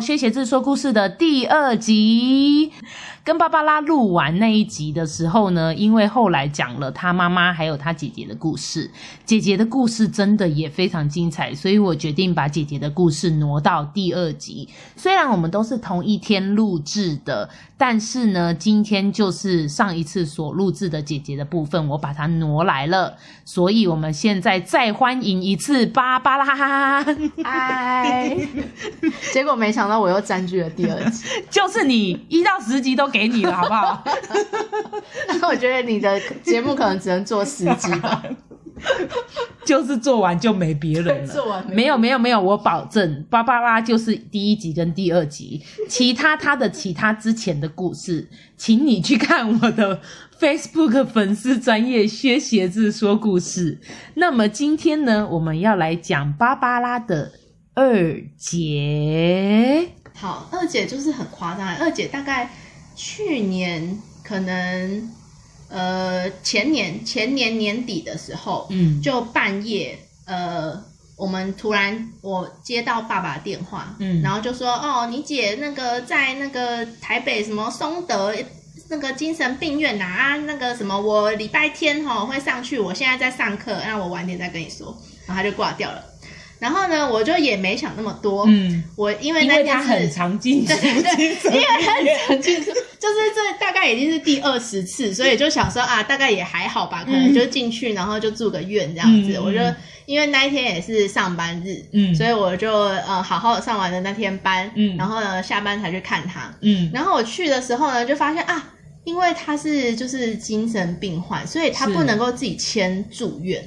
来到薛协志说故事的第二集。跟芭芭拉录完那一集的时候呢，因为后来讲了她妈妈还有她姐姐的故事，姐姐的故事真的也非常精彩，所以我决定把姐姐的故事挪到第二集。虽然我们都是同一天录制的，但是呢，今天就是上一次所录制的姐姐的部分，我把它挪来了，所以我们现在再欢迎一次芭芭拉。嗨，结果没想到我又占据了第二集，就是你一到十集都。给你了，好不好？那我觉得你的节目可能只能做十集吧，就是做完就没别人了。做 完没，没有没有没有，我保证，芭芭拉就是第一集跟第二集，其他他的其他之前的故事，请你去看我的 Facebook 粉丝专业薛鞋子说故事。那么今天呢，我们要来讲芭芭拉的二姐。好，二姐就是很夸张，二姐大概。去年可能，呃，前年前年年底的时候，嗯，就半夜，呃，我们突然我接到爸爸电话，嗯，然后就说，哦，你姐那个在那个台北什么松德那个精神病院呐啊，那个什么，我礼拜天哈会上去，我现在在上课，那我晚点再跟你说，然后他就挂掉了。然后呢，我就也没想那么多。嗯，我因为那天是很常进出，对对，因为很常进 出，就是这大概已经是第二十次，所以就想说啊，大概也还好吧，可能就进去，然后就住个院这样子。嗯、我就因为那一天也是上班日，嗯，所以我就呃好好的上完了那天班，嗯，然后呢下班才去看他，嗯，然后我去的时候呢，就发现啊，因为他是就是精神病患，所以他不能够自己签住院。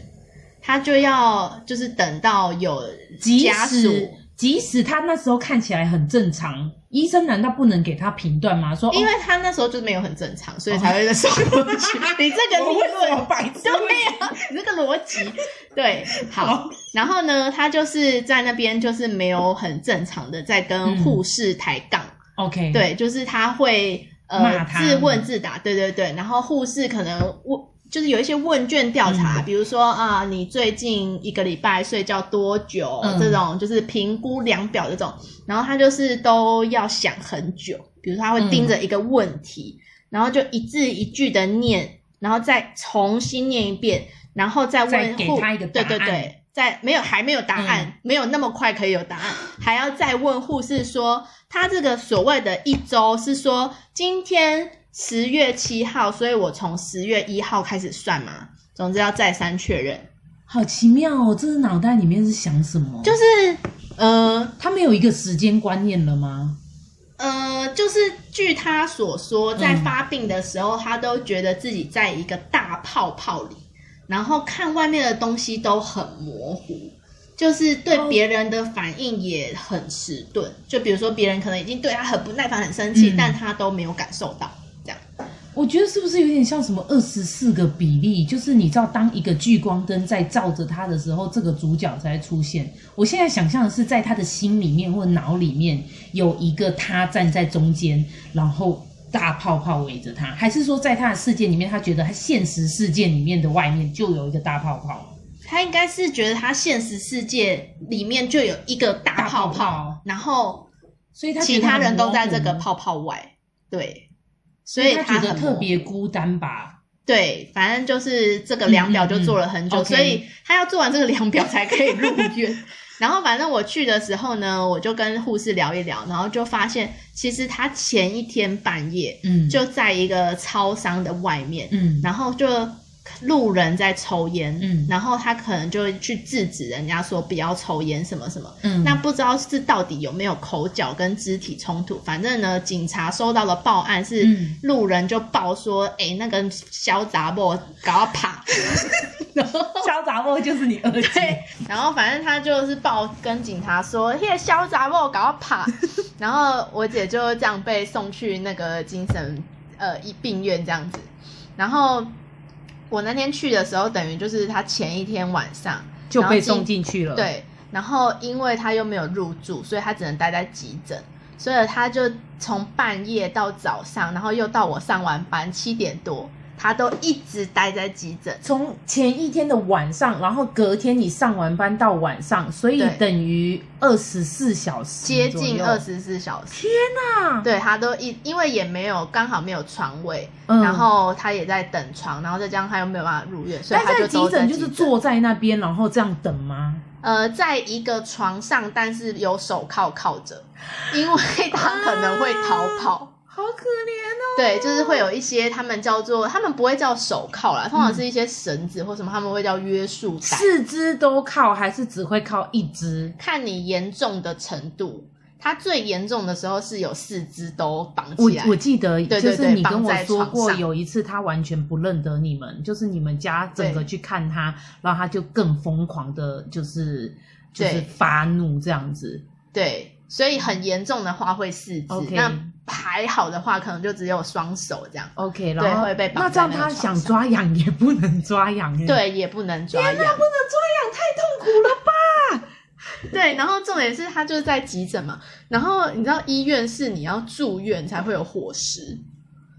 他就要就是等到有家属，即使即使他那时候看起来很正常，医生难道不能给他评断吗？说，因为他那时候就是没有很正常，所以才会在送过去。你这个 理论白痴，对呀，你这个逻辑对。好，然后呢，他就是在那边就是没有很正常的在跟护士抬杠。OK，对，就是他会呃自问自答，对对对，然后护士可能问。就是有一些问卷调查，嗯、比如说啊，你最近一个礼拜睡觉多久？嗯、这种就是评估量表这种，然后他就是都要想很久，比如说他会盯着一个问题，嗯、然后就一字一句的念，然后再重新念一遍，然后再问再给他一个。对对对，再没有还没有答案，嗯、没有那么快可以有答案，还要再问护士说，他这个所谓的一周是说今天。十月七号，所以我从十月一号开始算嘛。总之要再三确认。好奇妙哦，这是脑袋里面是想什么？就是呃，他没有一个时间观念了吗？呃，就是据他所说，在发病的时候，嗯、他都觉得自己在一个大泡泡里，然后看外面的东西都很模糊，就是对别人的反应也很迟钝。就比如说，别人可能已经对他很不耐烦、很生气，嗯、但他都没有感受到。我觉得是不是有点像什么二十四个比例？就是你知道，当一个聚光灯在照着他的时候，这个主角才出现。我现在想象的是，在他的心里面或脑里面有一个他站在中间，然后大泡泡围着他，还是说在他的世界里面，他觉得他现实世界里面的外面就有一个大泡泡？他应该是觉得他现实世界里面就有一个大泡泡，泡泡然后所以他其他人都在这个泡泡外，对。所以他觉得特别孤单吧？对，反正就是这个量表就做了很久，嗯嗯、所以他要做完这个量表才可以入院。然后反正我去的时候呢，我就跟护士聊一聊，然后就发现其实他前一天半夜，嗯，就在一个超商的外面，嗯，然后就。路人在抽烟，嗯，然后他可能就会去制止人家说不要抽烟什么什么，嗯，那不知道是到底有没有口角跟肢体冲突，反正呢，警察收到了报案，是路人就报说，哎、嗯欸，那个小杂货搞怕，然后小杂货就是你二姐，然后反正他就是报跟警察说，嘿，小杂货搞怕，然后我姐就这样被送去那个精神呃一病院这样子，然后。我那天去的时候，等于就是他前一天晚上就被送进去了。对，然后因为他又没有入住，所以他只能待在急诊，所以他就从半夜到早上，然后又到我上完班七点多。他都一直待在急诊，从前一天的晚上，然后隔天你上完班到晚上，所以等于二十四小时，接近二十四小时。天哪！对，他都一，因为也没有刚好没有床位，嗯，然后他也在等床，然后再加上他又没有办法入院，所以他就都在急诊。就是坐在那边，然后这样等吗？呃，在一个床上，但是有手铐铐着，因为他可能会逃跑。啊好可怜哦！对，就是会有一些他们叫做，他们不会叫手铐啦，通常是一些绳子或什么，他们会叫约束带。四肢都铐还是只会铐一只？看你严重的程度。他最严重的时候是有四肢都绑起来。我我记得，就是你跟我说过，有一次他完全不认得你们，就是你们家整个去看他，然后他就更疯狂的，就是就是发怒这样子。对，所以很严重的话会四肢。那还好的话，可能就只有双手这样。OK，然后会被绑在那，那这样他想抓痒也不能抓痒，对，也不能抓痒，天哪，不能抓痒，太痛苦了吧？对，然后重点是他就是在急诊嘛，然后你知道医院是你要住院才会有伙食。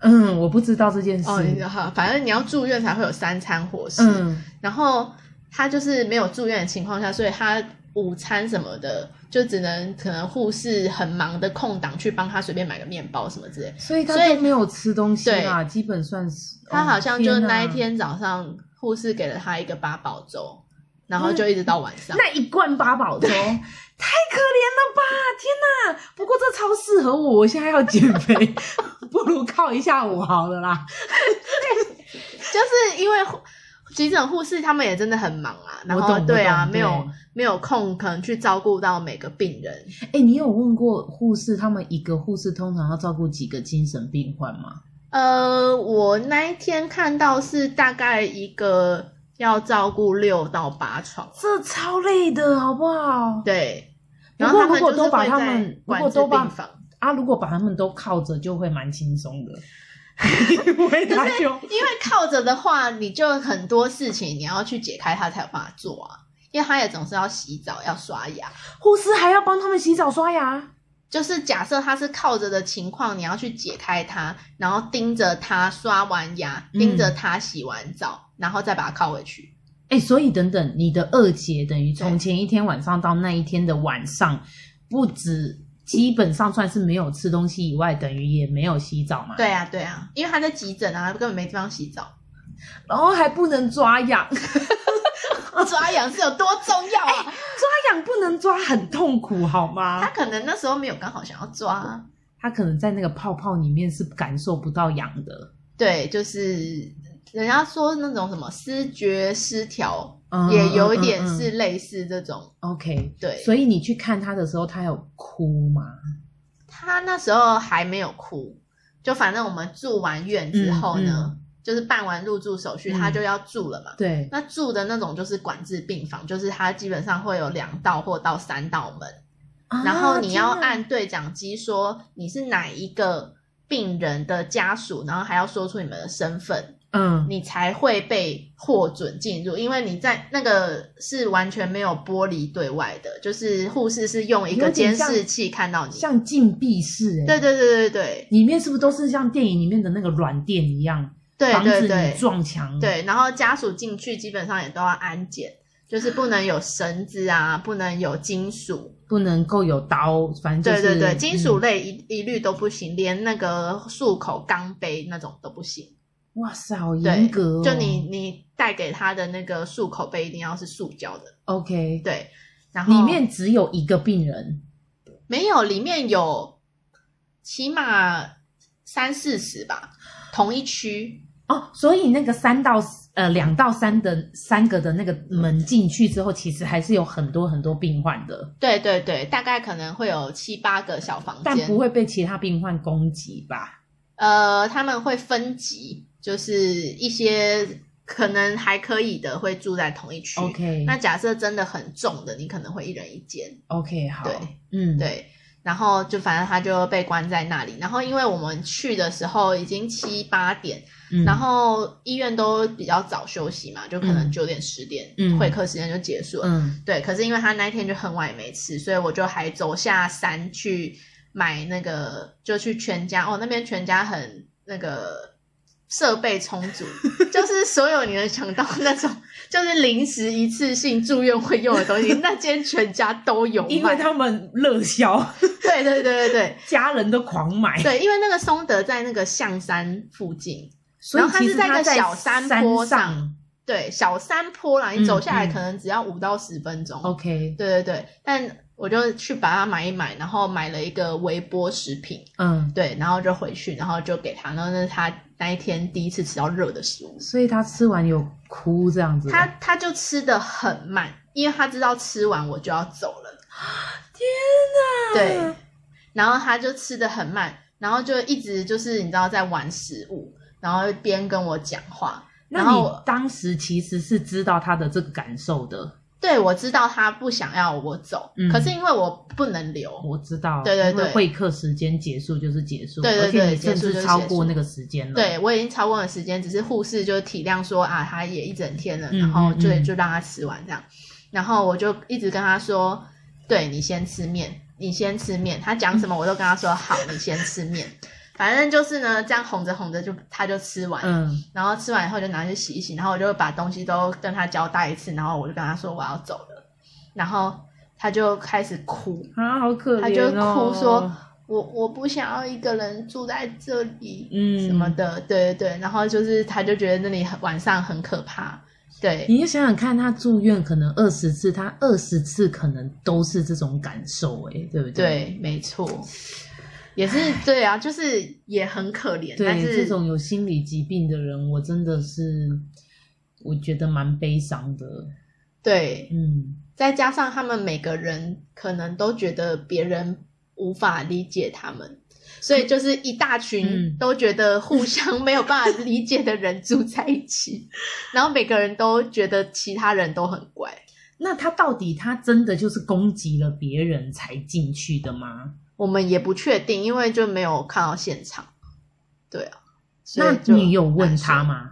嗯，我不知道这件事。哦，反正你要住院才会有三餐伙食。嗯，然后他就是没有住院的情况下，所以他午餐什么的。就只能可能护士很忙的空档去帮他随便买个面包什么之类，所以他都没有吃东西啊，基本算是。他好像就那一天早上护士给了他一个八宝粥，然后就一直到晚上。那一罐八宝粥太可怜了吧！天哪！不过这超适合我，我现在要减肥，不如靠一下我好了啦。就是因为。急诊护士他们也真的很忙啊，然后对啊，没有没有空可能去照顾到每个病人。哎、欸，你有问过护士，他们一个护士通常要照顾几个精神病患吗？呃，我那一天看到是大概一个要照顾六到八床，这超累的，好不好？对。然后如果都把他们，如果都把啊，如果把他们都靠着，就会蛮轻松的。因为因为靠着的话，你就很多事情你要去解开它才有办法做啊。因为他也总是要洗澡、要刷牙，护士还要帮他们洗澡、刷牙。就是假设他是靠着的情况，你要去解开他，然后盯着他刷完牙，盯着他洗完澡，然后再把他靠回去。哎、欸，所以等等，你的二姐等于从前一天晚上到那一天的晚上，不止。基本上算是没有吃东西以外，等于也没有洗澡嘛。对啊，对啊，因为他在急诊啊，根本没地方洗澡，然后还不能抓痒，抓痒是有多重要啊？欸、抓痒不能抓，很痛苦好吗？他可能那时候没有刚好想要抓，他可能在那个泡泡里面是感受不到痒的。对，就是人家说那种什么思觉失调。也有一点是类似这种。嗯嗯嗯、OK，对。所以你去看他的时候，他有哭吗？他那时候还没有哭，就反正我们住完院之后呢，嗯嗯、就是办完入住手续，他就要住了嘛。嗯、对。那住的那种就是管制病房，就是他基本上会有两道或到三道门，啊、然后你要按对讲机说你是哪一个病人的家属，然后还要说出你们的身份。嗯，你才会被获准进入，因为你在那个是完全没有玻璃对外的，就是护士是用一个监视器看到你，像禁闭室欸。对对对对对，里面是不是都是像电影里面的那个软垫一样，对对对，撞墙。对，然后家属进去基本上也都要安检，就是不能有绳子啊，不能有金属，不能够有刀，反正就是对对对，金属类一一律都不行，连那个漱口钢杯那种都不行。哇塞，好严格哦！就你你带给他的那个漱口杯一定要是塑胶的。OK，对。然后里面只有一个病人，没有，里面有起码三四十吧，同一区哦。所以那个三到呃两到三的三个的那个门进去之后，其实还是有很多很多病患的。对对对，大概可能会有七八个小房间，但不会被其他病患攻击吧？呃，他们会分级。就是一些可能还可以的会住在同一区。OK，那假设真的很重的，你可能会一人一间。OK，好。对，嗯，对。然后就反正他就被关在那里。然后因为我们去的时候已经七八点，嗯、然后医院都比较早休息嘛，就可能九点十点，嗯，会客时间就结束了。嗯，对。可是因为他那天就很晚也没吃，所以我就还走下山去买那个，就去全家。哦，那边全家很那个。设备充足，就是所有你能想到那种，就是临时一次性住院会用的东西，那间全家都有卖，因为他们热销。对对对对对，家人都狂买。对，因为那个松德在那个象山附近，所以然后它是在一个小山坡上，上对，小山坡啦，你走下来可能只要五到十分钟。OK，对对对，但。我就去把它买一买，然后买了一个微波食品，嗯，对，然后就回去，然后就给他，然后那是他那一天第一次吃到热的食物，所以他吃完有哭这样子。他他就吃的很慢，因为他知道吃完我就要走了。天哪！对，然后他就吃的很慢，然后就一直就是你知道在玩食物，然后边跟我讲话。然后你当时其实是知道他的这个感受的。对，我知道他不想要我走，嗯、可是因为我不能留。我知道，对对对，会客时间结束就是结束，对对对，而且你甚至超过那个时间了。对，我已经超过了时间，只是护士就体谅说啊，他也一整天了，然后就就让他吃完这样。然后我就一直跟他说，对，你先吃面，你先吃面。他讲什么我都跟他说好，你先吃面。反正就是呢，这样哄着哄着就他就吃完，嗯，然后吃完以后就拿去洗一洗，然后我就把东西都跟他交代一次，然后我就跟他说我要走了，然后他就开始哭。啊，好可怜哦，他就哭说我我不想要一个人住在这里，嗯，什么的，对对对，然后就是他就觉得那里晚上很可怕，对，你就想想看，他住院可能二十次，他二十次可能都是这种感受，哎，对不对？对，没错。也是对啊，就是也很可怜。对，但是这种有心理疾病的人，我真的是我觉得蛮悲伤的。对，嗯，再加上他们每个人可能都觉得别人无法理解他们，所以就是一大群都觉得互相 没有办法理解的人住在一起，然后每个人都觉得其他人都很怪。那他到底他真的就是攻击了别人才进去的吗？我们也不确定，因为就没有看到现场。对啊，那你有问他吗？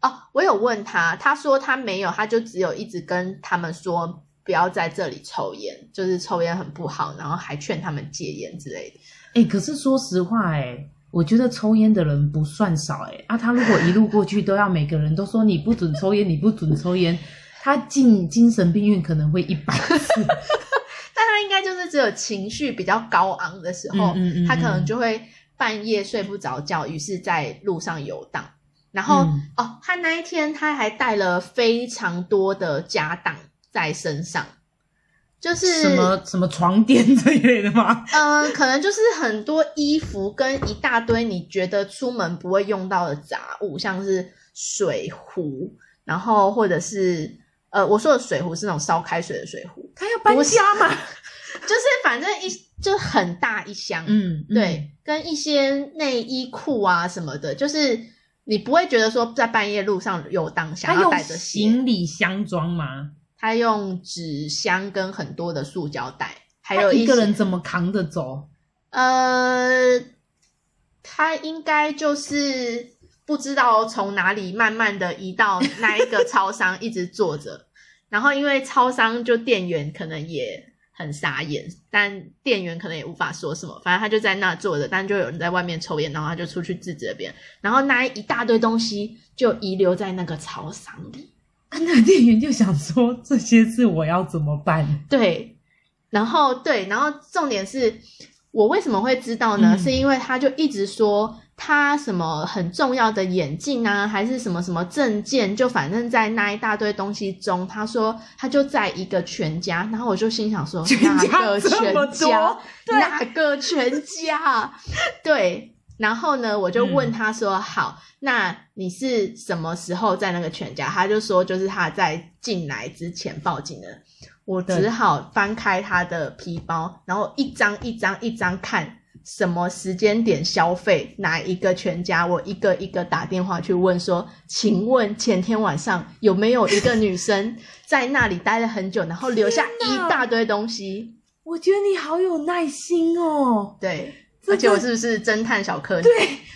哦，我有问他，他说他没有，他就只有一直跟他们说不要在这里抽烟，就是抽烟很不好，然后还劝他们戒烟之类的。哎、欸，可是说实话、欸，哎，我觉得抽烟的人不算少、欸，哎啊，他如果一路过去都要每个人都说你不准抽烟，你不准抽烟，他进精神病院可能会一百次。他应该就是只有情绪比较高昂的时候，嗯嗯嗯嗯，他可能就会半夜睡不着觉，于是在路上游荡。然后、嗯、哦，他那一天他还带了非常多的家当在身上，就是什么什么床垫之类的吗？嗯、呃，可能就是很多衣服跟一大堆你觉得出门不会用到的杂物，像是水壶，然后或者是呃，我说的水壶是那种烧开水的水壶。他要搬家吗？就是反正一就很大一箱，嗯，对，跟一些内衣裤啊什么的，就是你不会觉得说在半夜路上游荡想要带着行李箱装吗？他用纸箱跟很多的塑胶袋，还有一,一个人怎么扛着走？呃，他应该就是不知道从哪里慢慢的移到那一个超商，一直坐着，然后因为超商就店员可能也。很傻眼，但店员可能也无法说什么，反正他就在那坐着，但就有人在外面抽烟，然后他就出去制止了别人，然后那一大堆东西就遗留在那个超商里，那店员就想说，这些事我要怎么办？对，然后对，然后重点是我为什么会知道呢？嗯、是因为他就一直说。他什么很重要的眼镜啊，还是什么什么证件，就反正在那一大堆东西中，他说他就在一个全家，然后我就心想说，哪个全家？哪个全家？对，然后呢，我就问他说，嗯、好，那你是什么时候在那个全家？他就说，就是他在进来之前报警的。我只好翻开他的皮包，然后一张一张一张看。什么时间点消费哪一个全家？我一个一个打电话去问说，请问前天晚上有没有一个女生在那里待了很久，然后留下一大堆东西？我觉得你好有耐心哦。对，而且我是不是侦探小柯？对。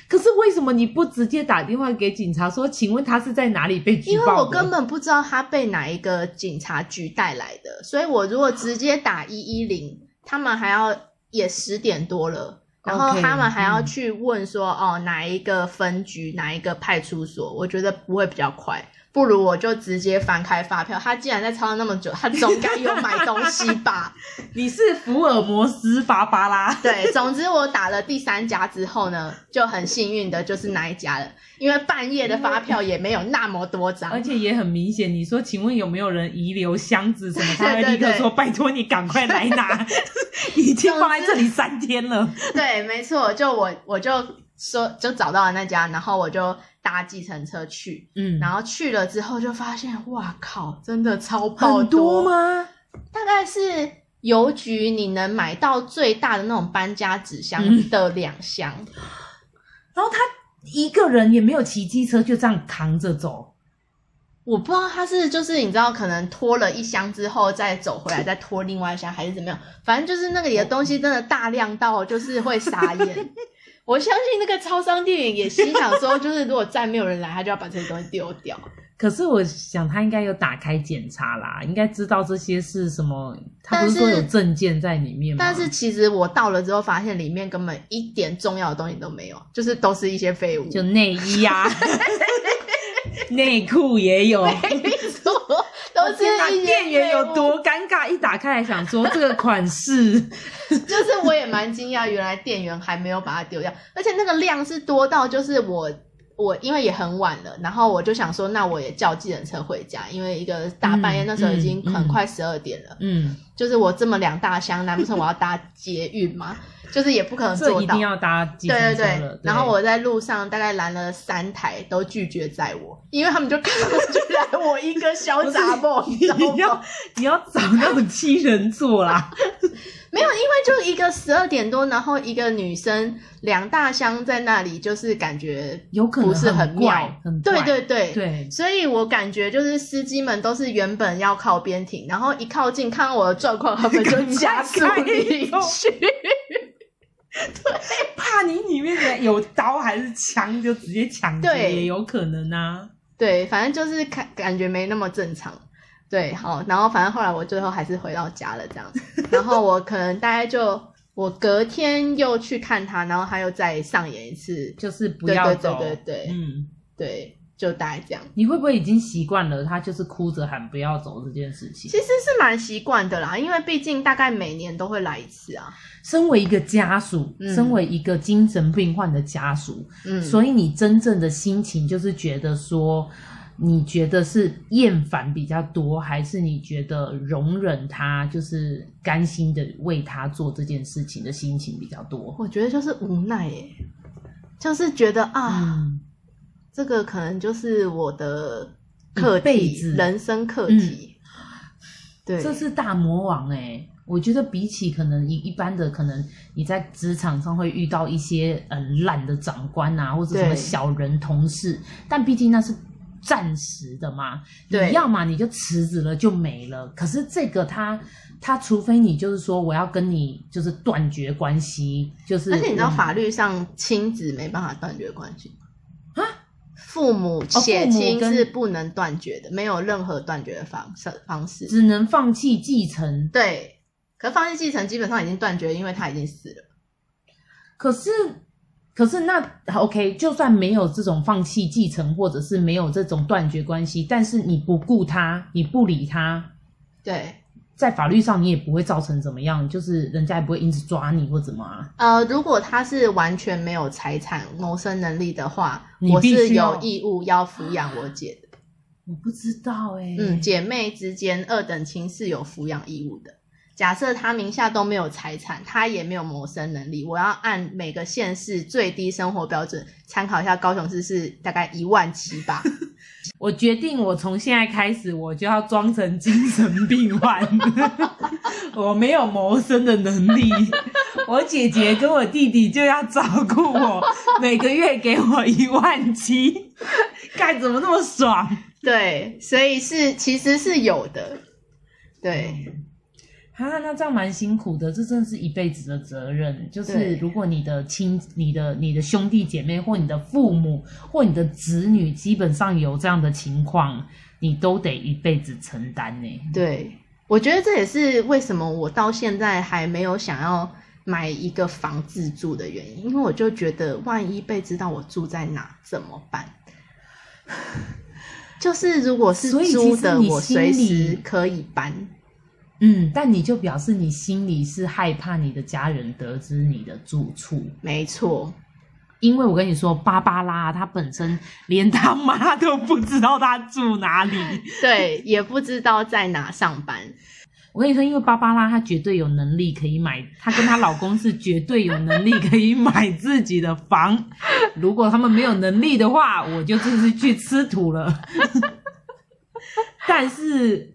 可是为什么你不直接打电话给警察说，请问他是在哪里被举报？因为我根本不知道他被哪一个警察局带来的，所以我如果直接打一一零，他们还要。也十点多了，然后他们还要去问说，嗯、哦，哪一个分局，哪一个派出所？我觉得不会比较快。不如我就直接翻开发票。他既然在超市那么久，他总该有买东西吧？你是福尔摩斯芭芭拉？对，总之我打了第三家之后呢，就很幸运的就是那一家了，因为半夜的发票也没有那么多张，而且也很明显。你说，请问有没有人遗留箱子什么？他会立刻说：“对对对拜托你赶快来拿，已经放在这里三天了。”对，没错，就我我就说就找到了那家，然后我就。搭计程车去，嗯，然后去了之后就发现，哇靠，真的超爆多，很多吗？大概是邮局你能买到最大的那种搬家纸箱的两箱，嗯，然后他一个人也没有骑机车，就这样扛着走。我不知道他是就是你知道可能拖了一箱之后再走回来再拖另外一箱还是怎么样，反正就是那个里的东西真的大量到就是会傻眼。我相信那个超商店员也心想说，就是如果再没有人来，他就要把这些东西丢掉。可是我想他应该有打开检查啦，应该知道这些是什么。他不是说有证件在里面吗？但是，但是其实我到了之后，发现里面根本一点重要的东西都没有，就是都是一些废物，就内衣啊，内裤也有。都是店员有多尴尬，一打开来想说这个款式，就是我也蛮惊讶，原来店员还没有把它丢掉，而且那个量是多到就是我我因为也很晚了，然后我就想说那我也叫计程车回家，因为一个大半夜那时候已经很快十二点了，嗯，嗯，就是我这么两大箱，难不成我要搭捷运吗？就是也不可能做到，一定要搭计程车了。对对对。然后我在路上大概拦了三台，都拒绝载我，因为他们就看不出来我一个小杂货，你要你要找那种七人座啦。没有，因为就一个十二点多，然后一个女生两大箱在那里，就是感觉有可能不是很妙。很对对对对，所以我感觉就是司机们都是原本要靠边停，然后一靠近看到我的状况，他们就加速离去。对，怕你里面有刀还是枪，就直接抢劫也有可能啊。对，反正就是看感觉没那么正常。对，好，然后反正后来我最后还是回到家了，这样子。然后我可能大概就我隔天又去看他，然后他又再上演一次，就是不要走。对对对对，嗯，对。就大概这样，你会不会已经习惯了他就是哭着喊不要走这件事情？其实是蛮习惯的啦，因为毕竟大概每年都会来一次啊。身为一个家属，嗯、身为一个精神病患的家属，嗯，所以你真正的心情就是觉得说，你觉得是厌烦比较多，还是你觉得容忍他，就是甘心的为他做这件事情的心情比较多？我觉得就是无奈耶，就是觉得啊。嗯这个可能就是我的课题，人生课题。嗯、对，这是大魔王哎、欸！我觉得比起可能一一般的，可能你在职场上会遇到一些很烂的长官啊，或者什么小人同事，但毕竟那是暂时的嘛。对，你要么你就辞职了就没了。可是这个他他，除非你就是说我要跟你就是断绝关系，就是而且你知道法律上亲子没办法断绝关系啊。父母血亲是不能断绝的，没有任何断绝的方式方式，只能放弃继承。对，可放弃继承基本上已经断绝，因为他已经死了。可是，可是那 OK，就算没有这种放弃继承，或者是没有这种断绝关系，但是你不顾他，你不理他，对。在法律上，你也不会造成怎么样，就是人家也不会因此抓你或怎么啊。呃，如果他是完全没有财产谋生能力的话，我是有义务要抚养我姐的。我不知道哎、欸。嗯，姐妹之间二等亲是有抚养义务的。假设他名下都没有财产，他也没有谋生能力，我要按每个县市最低生活标准参考一下，高雄市是大概一万七吧。我决定，我从现在开始，我就要装成精神病患。我没有谋生的能力，我姐姐跟我弟弟就要照顾我，每个月给我一万七，该怎么那么爽？对，所以是其实是有的，对。啊，那这样蛮辛苦的，这真的是一辈子的责任。就是如果你的亲、你的、你的兄弟姐妹，或你的父母，或你的子女，基本上有这样的情况，你都得一辈子承担呢。对，我觉得这也是为什么我到现在还没有想要买一个房自住的原因，因为我就觉得万一被知道我住在哪怎么办？就是如果是租的，我随时可以搬。嗯，但你就表示你心里是害怕你的家人得知你的住处。没错，因为我跟你说，芭芭拉她本身连她妈都不知道她住哪里，对，也不知道在哪上班。我跟你说，因为芭芭拉她绝对有能力可以买，她跟她老公是绝对有能力可以买自己的房。如果他们没有能力的话，我就就是去吃土了。但是。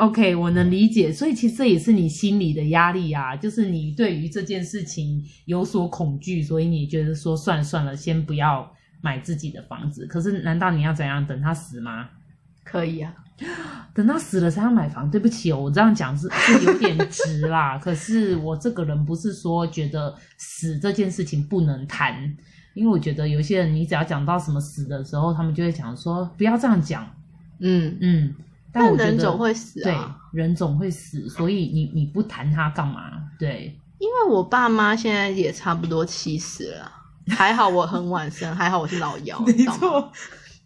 OK，我能理解，所以其实这也是你心里的压力啊，就是你对于这件事情有所恐惧，所以你觉得说算了算了，先不要买自己的房子。可是难道你要怎样等他死吗？可以啊，等他死了才要买房。对不起哦，我这样讲是是有点直啦。可是我这个人不是说觉得死这件事情不能谈，因为我觉得有些人你只要讲到什么死的时候，他们就会讲说不要这样讲。嗯嗯。但我觉得人总会死啊，对，人总会死，所以你你不谈他干嘛？对，因为我爸妈现在也差不多七十了，还好我很晚生，还好我是老幺，没错，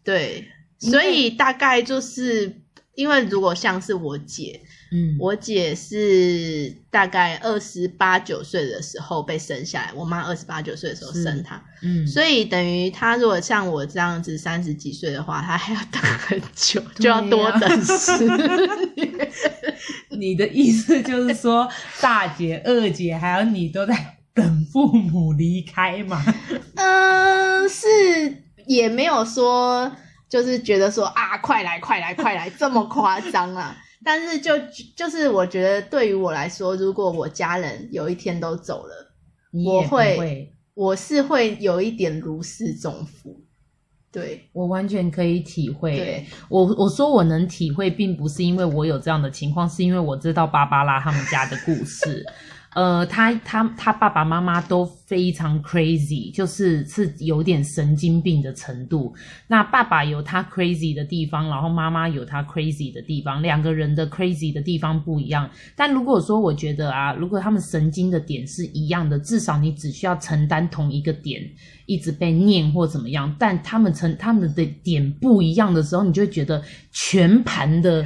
对，所以大概就是因为如果像是我姐。嗯，我姐是大概二十八九岁的时候被生下来，我妈二十八九岁的时候生她，嗯，所以等于她如果像我这样子三十几岁的话，她还要等很久，就要多等十年。你的意思就是说，大姐、二姐还有你都在等父母离开嘛？嗯、呃，是也没有说，就是觉得说啊，快来快来快来这么夸张啊。但是就就是我觉得对于我来说，如果我家人有一天都走了，我会我是会有一点如释重负。对，我完全可以体会。对，我我说我能体会，并不是因为我有这样的情况，是因为我知道芭芭拉他们家的故事。呃，他他他爸爸妈妈都非常 crazy，就是是有点神经病的程度。那爸爸有他 crazy 的地方，然后妈妈有他 crazy 的地方，两个人的 crazy 的地方不一样。但如果说我觉得啊，如果他们神经的点是一样的，至少你只需要承担同一个点，一直被念或怎么样。但他们成他们的点不一样的时候，你就会觉得全盘的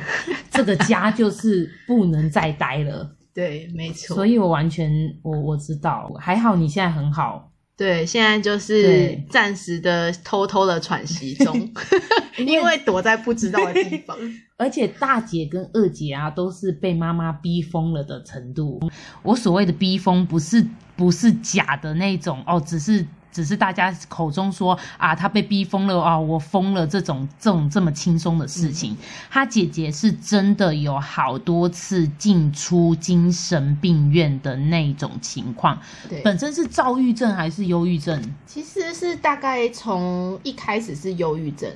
这个家就是不能再待了。对，没错，所以我完全我我知道，还好你现在很好。对，现在就是暂时的偷偷的喘息中，因为躲在不知道的地方。而且大姐跟二姐啊，都是被妈妈逼疯了的程度。我所谓的逼疯，不是不是假的那种哦，只是。只是大家口中说啊，他被逼疯了啊、哦，我疯了这种这种这么轻松的事情。嗯、他姐姐是真的有好多次进出精神病院的那种情况。对，本身是躁郁症还是忧郁症？其实是大概从一开始是忧郁症，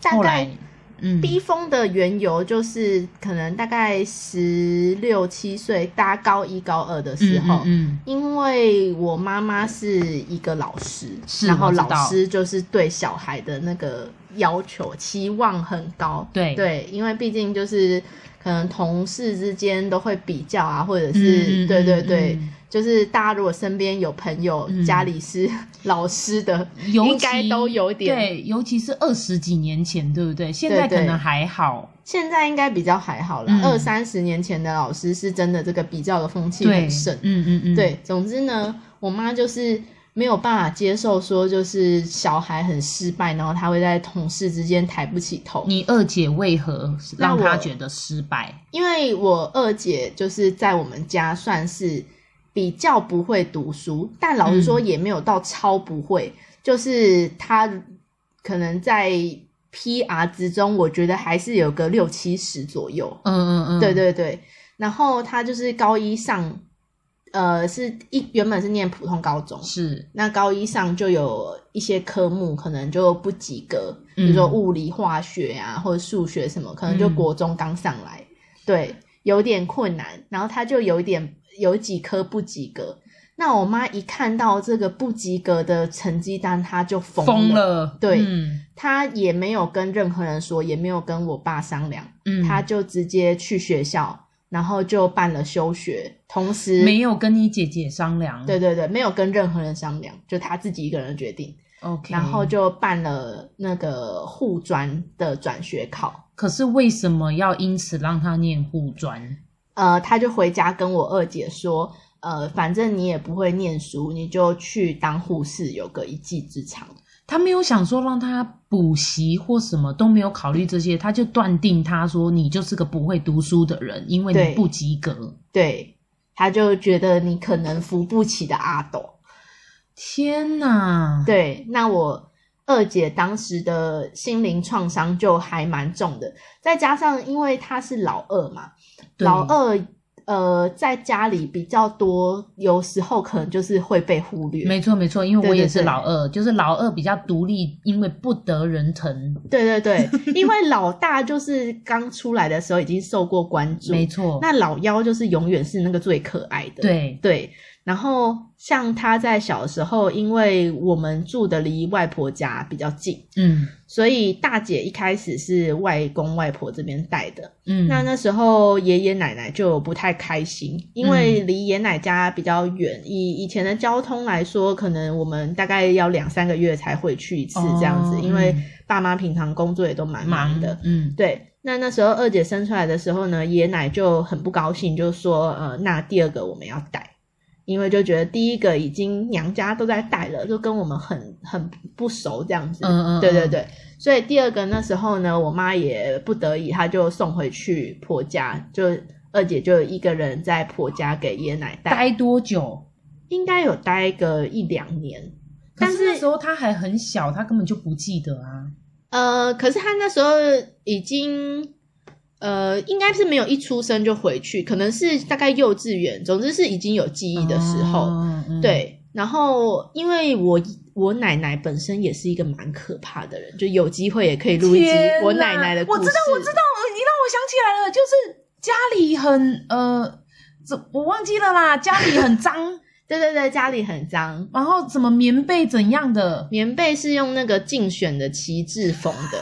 大概。嗯，逼疯的缘由就是可能大概十六七岁，大高一高二的时候，嗯，嗯，嗯，因为我妈妈是一个老师，然后老师就是对小孩的那个要求期望很高，对。对，因为毕竟就是可能同事之间都会比较啊，或者是、嗯、对对对。嗯就是大家如果身边有朋友家里是 老师的，嗯、应该都有点对，尤其是二十几年前，对不对？现在可能还好，现在应该比较还好了。嗯、二三十年前的老师是真的这个比较的风气很盛，嗯嗯嗯，对。总之呢，我妈就是没有办法接受说，就是小孩很失败，然后他会在同事之间抬不起头。你二姐为何让他觉得失败？因为我二姐就是在我们家算是。比较不会读书，但老实说也没有到超不会，嗯、就是他可能在 PR 之中，我觉得还是有个六七十左右。嗯嗯嗯，对对对。然后他就是高一上，呃，是一原本是念普通高中，是那高一上就有一些科目可能就不及格，嗯、比如说物理、化学啊，或者数学什么，可能就国中刚上来，嗯、对，有点困难。然后他就有一点。有几科不及格，那我妈一看到这个不及格的成绩单，她就疯了。疯了，对，嗯、她也没有跟任何人说，也没有跟我爸商量，嗯，她就直接去学校，然后就办了休学，同时没有跟你姐姐商量。对对对，没有跟任何人商量，就她自己一个人决定。OK，然后就办了那个护专的转学考。可是为什么要因此让他念护专？呃，他就回家跟我二姐说，呃，反正你也不会念书，你就去当护士，有个一技之长。他没有想说让他补习或什么都没有考虑这些，他就断定他说你就是个不会读书的人，因为你不及格。对，对，他就觉得你可能扶不起的阿斗。天哪！对，那我二姐当时的心灵创伤就还蛮重的，再加上因为她是老二嘛，老二呃在家里比较多，有时候可能就是会被忽略。没错没错，因为我也是老二，对对对，就是老二比较独立，因为不得人疼。对对对，因为老大就是刚出来的时候已经受过关注，没错。那老幺就是永远是那个最可爱的。对对。然后像他在小的时候，因为我们住的离外婆家比较近，嗯，所以大姐一开始是外公外婆这边带的，嗯，那那时候爷爷奶奶就不太开心，因为离爷奶家比较远，以以前的交通来说，可能我们大概要两三个月才回去一次这样子，哦，因为爸妈平常工作也都蛮忙的，嗯，对。那那时候二姐生出来的时候呢，爷奶就很不高兴，就说，呃，那第二个我们要带。因为就觉得第一个已经娘家都在带了，就跟我们很很不熟这样子。嗯嗯，对对对。所以第二个那时候呢，我妈也不得已，她就送回去婆家，就二姐就一个人在婆家给爷奶带。待多久？应该有待个一两年。但是那时候她还很小，她根本就不记得啊。呃，可是她那时候已经。呃，应该是没有一出生就回去，可能是大概幼稚园，总之是已经有记忆的时候。哦嗯、对，然后因为我我奶奶本身也是一个蛮可怕的人，就有机会也可以录一集我奶奶的故事。我知道，我知道，你让我想起来了，就是家里很呃，怎我忘记了啦，家里很脏。对对对，家里很脏，然后怎么棉被怎样的？棉被是用那个竞选的旗帜缝的，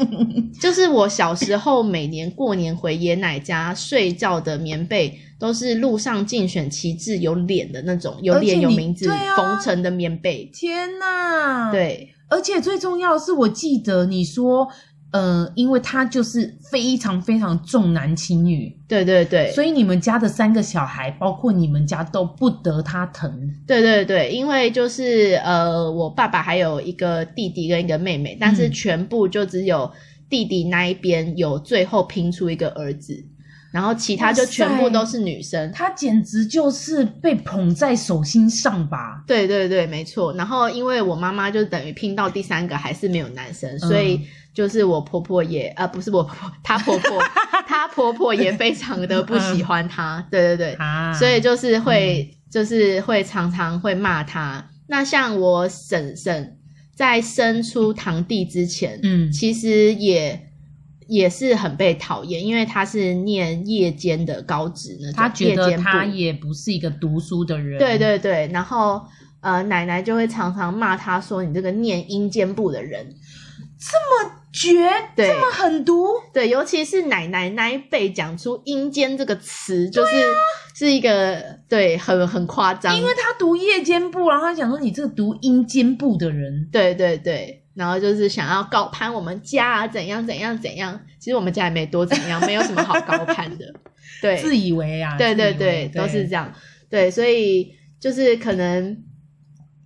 就是我小时候每年过年回爷奶家睡觉的棉被，都是路上竞选旗帜有脸的那种，有脸有名字缝成的棉被。天哪！对，而且最重要的是，我记得你说。呃，因为他就是非常非常重男轻女，对对对，所以你们家的三个小孩，包括你们家都不得他疼。对对对，因为就是呃，我爸爸还有一个弟弟跟一个妹妹，但是全部就只有弟弟那一边有最后拼出一个儿子，然后其他就全部都是女生。他简直就是被捧在手心上吧？对对对，没错。然后因为我妈妈就等于拼到第三个还是没有男生，所以。嗯就是我婆婆也啊，不是我婆婆，她婆婆，她婆婆也非常的不喜欢她，对对对，啊、所以就是会，嗯、就是会常常会骂她。那像我婶婶在生出堂弟之前，嗯，其实也也是很被讨厌，因为她是念夜间的高职呢，她觉得她也不是一个读书的人，对对对，然后呃，奶奶就会常常骂她说：“你这个念阴间部的人。”这么绝，对。这么狠毒，对，尤其是奶奶那一辈讲出“阴间”这个词，就是、啊、是一个对很很夸张，因为他读夜间部，然后他讲说你这个读阴间部的人，对对对，然后就是想要高攀我们家啊，怎样怎样怎样，其实我们家也没多怎样，没有什么好高攀的，对，自以为啊，对对对，对。都是这样，对，所以就是可能。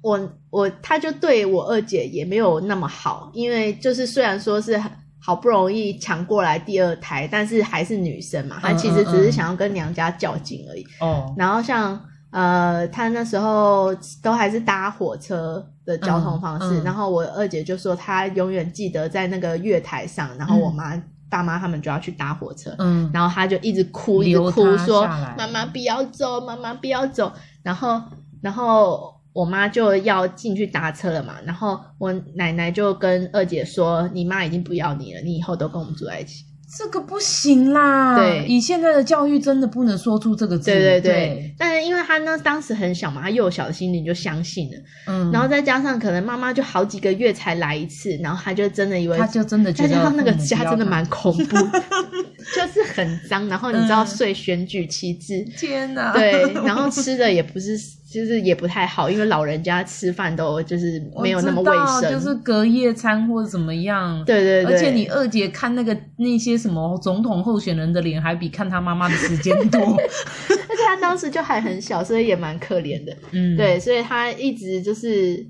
我我他就对我二姐也没有那么好，因为就是虽然说是好不容易抢过来第二胎，但是还是女生嘛，她其实只是想要跟娘家较劲而已。哦、嗯。嗯、然后像呃，她那时候都还是搭火车的交通方式，然后我二姐就说她永远记得在那个月台上，然后我妈、嗯、大妈他们就要去搭火车，嗯，然后她就一直哭，一直哭说妈妈不要走，妈妈不要走，然后然后。我妈就要进去搭车了嘛，然后我奶奶就跟二姐说：“你妈已经不要你了，你以后都跟我们住在一起。”这个不行啦！对，以现在的教育，真的不能说出这个字。对对对。对但是因为他呢，当时很小嘛，他幼小的心灵就相信了。嗯。然后再加上可能妈妈就好几个月才来一次，然后他就真的以为，他就真的觉得，他那个家真的蛮恐怖，就是很脏。然后你知道睡选举旗帜，天哪！对，然后吃的也不是。就是也不太好，因为老人家吃饭都就是没有那么卫生，就是隔夜餐或者怎么样。对对对，而且你二姐看那个那些什么总统候选人的脸，还比看他妈妈的时间多。而且他当时就还很小，所以也蛮可怜的。嗯，对，所以他一直就是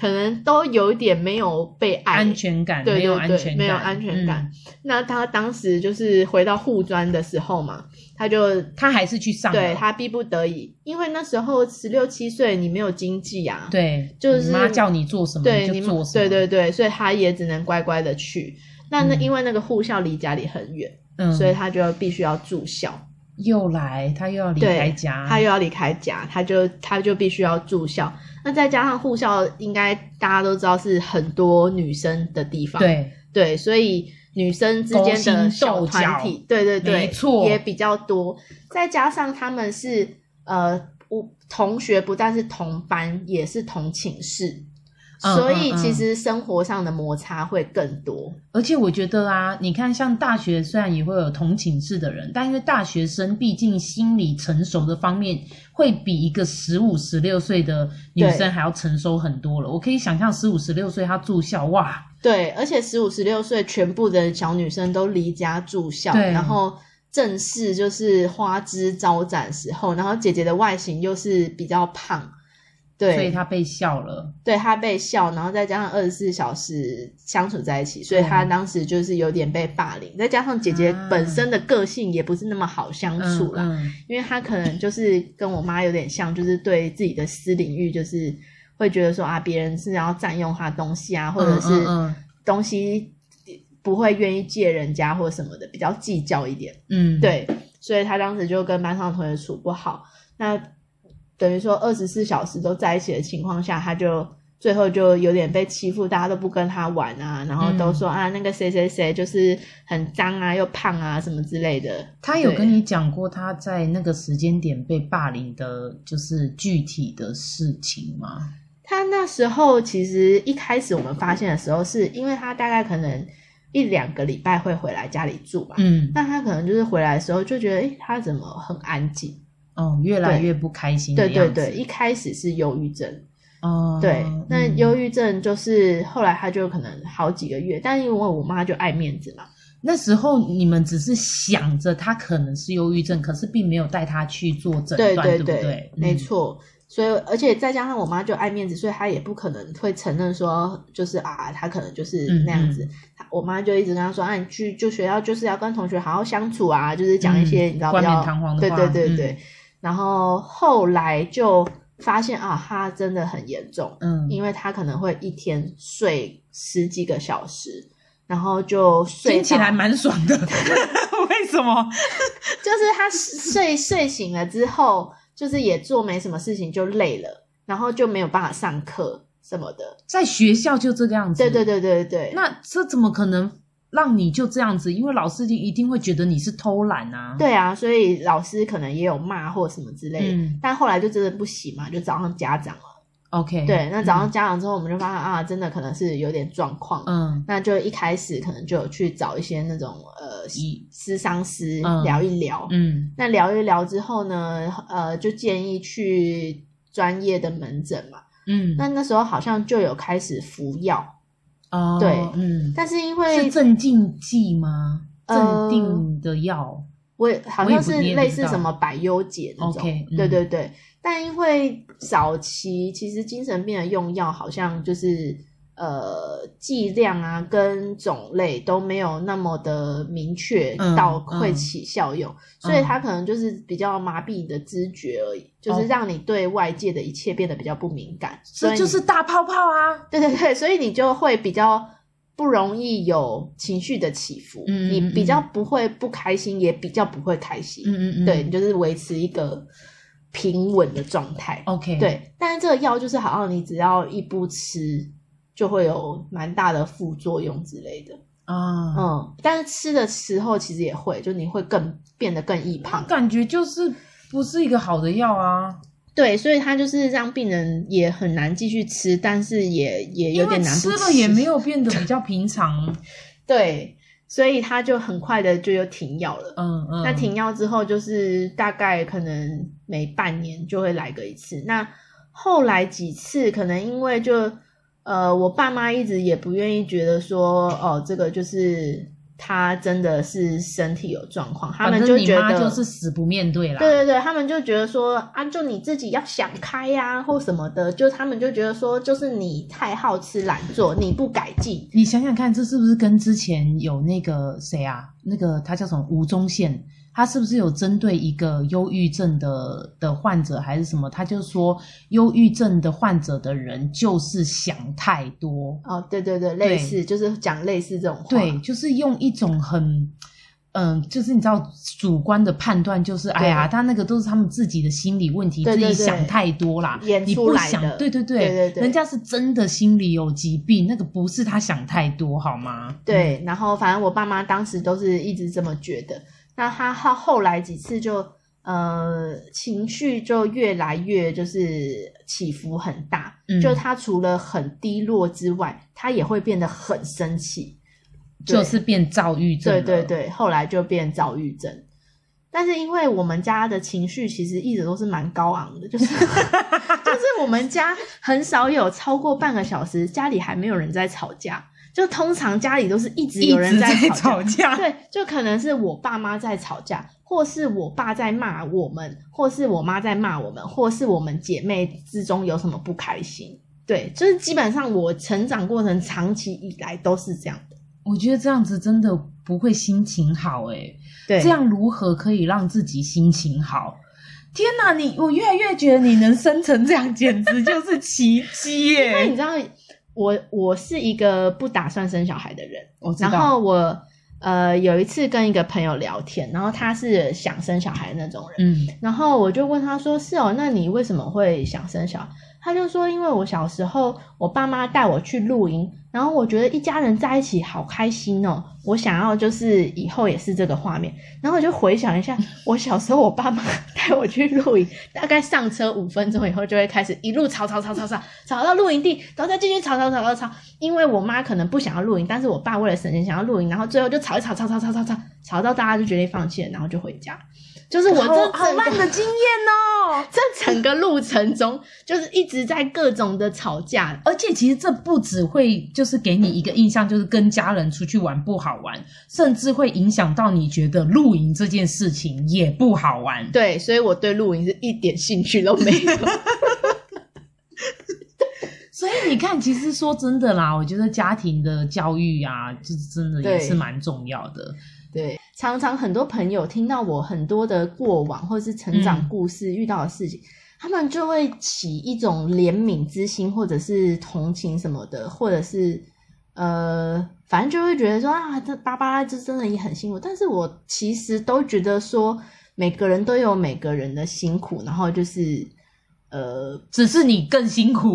可能都有一点没有被爱，安全感，对对对，没有安全感，没有安全感。嗯，那他当时就是回到护专的时候嘛。他就他还是去上，对，他逼不得已，因为那时候十六七岁，你没有经济啊，对，就是妈叫你做什么对你就做什么，对对对，所以他也只能乖乖的去。那那因为那个护校离家里很远，嗯，所以他就必须要住校。又来，他又要离开家，他又要离开家，他就他就必须要住校。那再加上护校，应该大家都知道是很多女生的地方，对对，所以。女生之间的小团体，对对对，没错，也比较多。再加上他们是呃，同学不但是同班，也是同寝室。所以其实生活上的摩擦会更多，而且我觉得啊，你看像大学虽然也会有同寝室的人，但因为大学生毕竟心理成熟的方面会比一个十五、十六岁的女生还要成熟很多了。我可以想象十五、十六岁她住校，哇，对，而且十五、十六岁全部的小女生都离家住校，然后正是就是花枝招展时候，然后姐姐的外形又是比较胖。对，所以他被笑了。对，他被笑，然后再加上二十四小时相处在一起，所以他当时就是有点被霸凌。再加上姐姐本身的个性也不是那么好相处啦，嗯嗯、因为他可能就是跟我妈有点像，就是对自己的私领域就是会觉得说啊，别人是要占用他东西啊，或者是东西不会愿意借人家或什么的，比较计较一点。嗯，对，所以他当时就跟班上的同学处不好。那等于说二十四小时都在一起的情况下，他就最后就有点被欺负，大家都不跟他玩啊，然后都说、嗯、啊那个谁谁谁就是很脏啊又胖啊什么之类的。他有跟你讲过他在那个时间点被霸凌的，就是具体的事情吗？他那时候其实一开始我们发现的时候，是因为他大概可能一两个礼拜会回来家里住吧。嗯，那他可能就是回来的时候就觉得，诶，他怎么很安静？哦，越来越不开心。对对对，一开始是忧郁症。哦，对，那忧郁症就是后来他就可能好几个月，但因为我妈就爱面子嘛。那时候你们只是想着他可能是忧郁症，可是并没有带他去做诊断，对对对，对不对？没错。所以，而且再加上我妈就爱面子，所以她也不可能会承认说，就是啊，她可能就是那样子。嗯嗯、我妈就一直跟她说，啊，你去就学校就是要跟同学好好相处啊，就是讲一些、嗯、你知道比较冠冕堂皇的话。对对对对。嗯然后后来就发现啊，他真的很严重，嗯，因为他可能会一天睡十几个小时，然后就睡听起来蛮爽的，为什么？就是他睡睡醒了之后，就是也做没什么事情，就累了，然后就没有办法上课什么的，在学校就这个样子，对对对对对，那这怎么可能？让你就这样子，因为老师一定会觉得你是偷懒啊。对啊，所以老师可能也有骂或什么之类的。嗯，但后来就真的不行嘛，就找上家长了。OK，对，那找上家长之后，我们就发现、嗯、啊，真的可能是有点状况。嗯，那就一开始可能就有去找一些那种呃，私商师聊一聊。嗯，那聊一聊之后呢，呃，就建议去专业的门诊嘛。嗯，那那时候好像就有开始服药。哦，对，嗯，但是因为是镇静剂吗？镇定的药，我也好像是类似什么百忧解那种。Okay, 对对对，嗯、但因为早期其实精神病的用药好像就是。呃，剂量啊，跟种类都没有那么的明确到会起效用，嗯嗯、所以它可能就是比较麻痹你的知觉而已，嗯、就是让你对外界的一切变得比较不敏感。所以就是大泡泡啊！对对对，所以你就会比较不容易有情绪的起伏，嗯、你比较不会不开心，也比较不会开心。嗯嗯嗯，对，你就是维持一个平稳的状态。OK，对，但是这个药就是好像你只要一不吃。就会有蛮大的副作用之类的啊，嗯，但是吃的时候其实也会，就你会更变得更易胖，感觉就是不是一个好的药啊。对，所以他就是让病人也很难继续吃，但是也也有点难吃，吃了也没有 变得比较平常。对，所以他就很快的就又停药了。嗯嗯。那停药之后，就是大概可能每半年就会来个一次。那后来几次，可能因为就呃，我爸妈一直也不愿意觉得说，哦，这个就是。他真的是身体有状况，他们就觉得就是死不面对啦。对对对，他们就觉得说啊，就你自己要想开呀、啊，或什么的，就他们就觉得说，就是你太好吃懒做，你不改进。你想想看，这是不是跟之前有那个谁啊？那个他叫什么吴宗宪？他是不是有针对一个忧郁症的的患者还是什么？他就说，忧郁症的患者的人就是想太多。哦，对对对，类似就是讲类似这种话。对，就是用一种很嗯、呃，就是你知道主观的判断，就是哎呀，他那个都是他们自己的心理问题，对对对，自己想太多啦，演出来的。你不想，对对对，对对对，人家是真的心理有疾病，那个不是他想太多，好吗？对，嗯、然后反正我爸妈当时都是一直这么觉得。那他后后来几次就呃情绪就越来越就是起伏很大，嗯，就他除了很低落之外，他也会变得很生气，就是变躁郁症。对对对，后来就变躁郁症。但是因为我们家的情绪其实一直都是蛮高昂的，就是 就是我们家很少有超过半个小时家里还没有人在吵架。就通常家里都是一直有人在吵架，对，就可能是我爸妈在吵架，或是我爸在骂我们，或是我妈在骂我们，或是我们姐妹之中有什么不开心，对，就是基本上我成长过程长期以来都是这样的。我觉得这样子真的不会心情好诶，对，这样如何可以让自己心情好？天哪，你我越来越觉得你能生成这样，简直就是奇迹耶！因为你知道。我我是一个不打算生小孩的人，然后我呃有一次跟一个朋友聊天，然后他是想生小孩的那种人，嗯，然后我就问他说：“是哦，那你为什么会想生小孩？”他就说：“因为我小时候我爸妈带我去露营。”然后我觉得一家人在一起好开心哦，我想要就是以后也是这个画面。然后我就回想一下，我小时候我爸妈 带我去露营，大概上车五分钟以后就会开始一路吵吵吵吵吵，吵到露营地，然后再继续吵吵吵吵吵。因为我妈可能不想要露营，但是我爸为了省钱想要露营，然后最后就吵一吵吵吵吵吵吵，吵到大家就决定放弃，然后就回家。就是我这好烂的经验哦，这整个路程中就是一直在各种的吵架，而且其实这不只会就是给你一个印象，就是跟家人出去玩不好玩，甚至会影响到你觉得露营这件事情也不好玩。对，所以我对露营是一点兴趣都没有。所以你看，其实说真的啦，我觉得家庭的教育啊，就是真的也是蛮重要的。对，常常很多朋友听到我很多的过往或者是成长故事遇到的事情，嗯，他们就会起一种怜悯之心，或者是同情什么的，或者是呃，反正就会觉得说啊，这芭芭拉这真的也很辛苦。但是我其实都觉得说，每个人都有每个人的辛苦，然后就是呃，只是你更辛苦，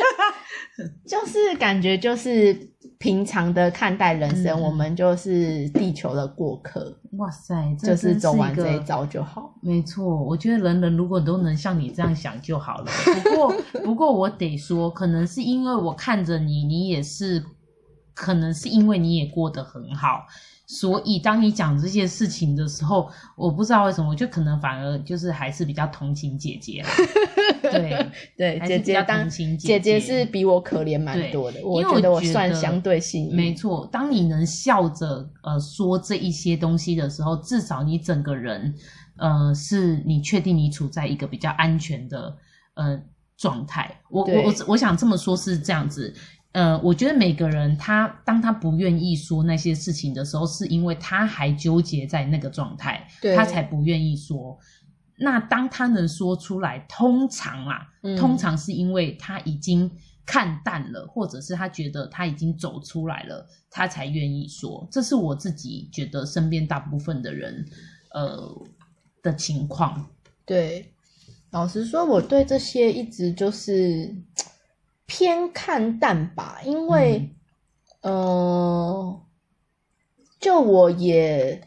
就是感觉就是。平常的看待人生，嗯，我们就是地球的过客。哇塞，就是走完这一遭就好。没错，我觉得人人如果都能像你这样想就好了。不过，不过我得说，可能是因为我看着你，你也是，可能是因为你也过得很好。所以，当你讲这些事情的时候，我不知道为什么，我就可能反而就是还是比较同情姐姐啦。对 对，姐姐当姐姐，姐姐是比我可怜蛮多的，我觉得我算相对幸运。没错，当你能笑着呃说这一些东西的时候，至少你整个人呃是你确定你处在一个比较安全的呃状态。我我我我想这么说，是这样子。呃，我觉得每个人他当他不愿意说那些事情的时候，是因为他还纠结在那个状态，他才不愿意说。那当他能说出来，通常啦，嗯，通常是因为他已经看淡了，或者是他觉得他已经走出来了，他才愿意说。这是我自己觉得身边大部分的人，呃的情况。对，老实说，我对这些一直就是。偏看淡吧，因为，呃，就我也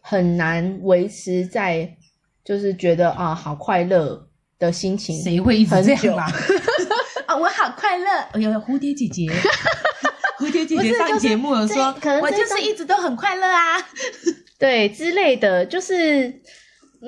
很难维持在，就是觉得啊，好快乐的心情。谁会一直这样啦？啊，我好快乐！哎呦，蝴蝶姐姐，蝴蝶姐姐上节目了，说，我就是一直都很快乐啊，对之类的，就是。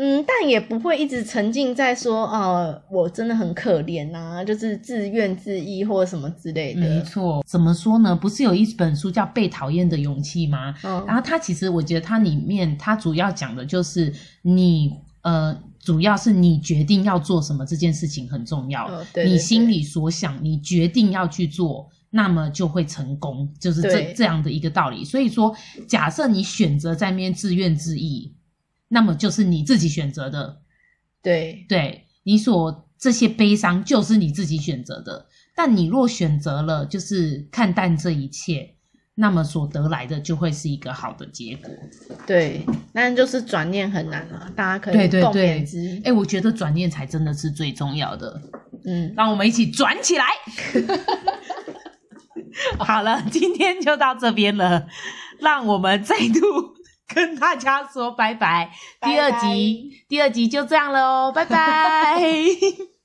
嗯，但也不会一直沉浸在说，呃，我真的很可怜呐，就是自怨自艾或什么之类的。没错，怎么说呢？不是有一本书叫《被讨厌的勇气》吗？嗯，然后它其实我觉得它里面它主要讲的就是你，呃，主要是你决定要做什么这件事情很重要。哦，对对对，你心里所想，你决定要去做，那么就会成功，就是这这样的一个道理。所以说，假设你选择在那边自怨自艾。那么就是你自己选择的，对对，你所这些悲伤就是你自己选择的。但你若选择了就是看淡这一切，那么所得来的就会是一个好的结果。对，但就是转念很难啊，大家可以共勉之。对对对，哎，我觉得转念才真的是最重要的。嗯，让我们一起转起来。好了，今天就到这边了，让我们再度。跟大家说拜拜，第二集，第二集就这样了哦，拜拜。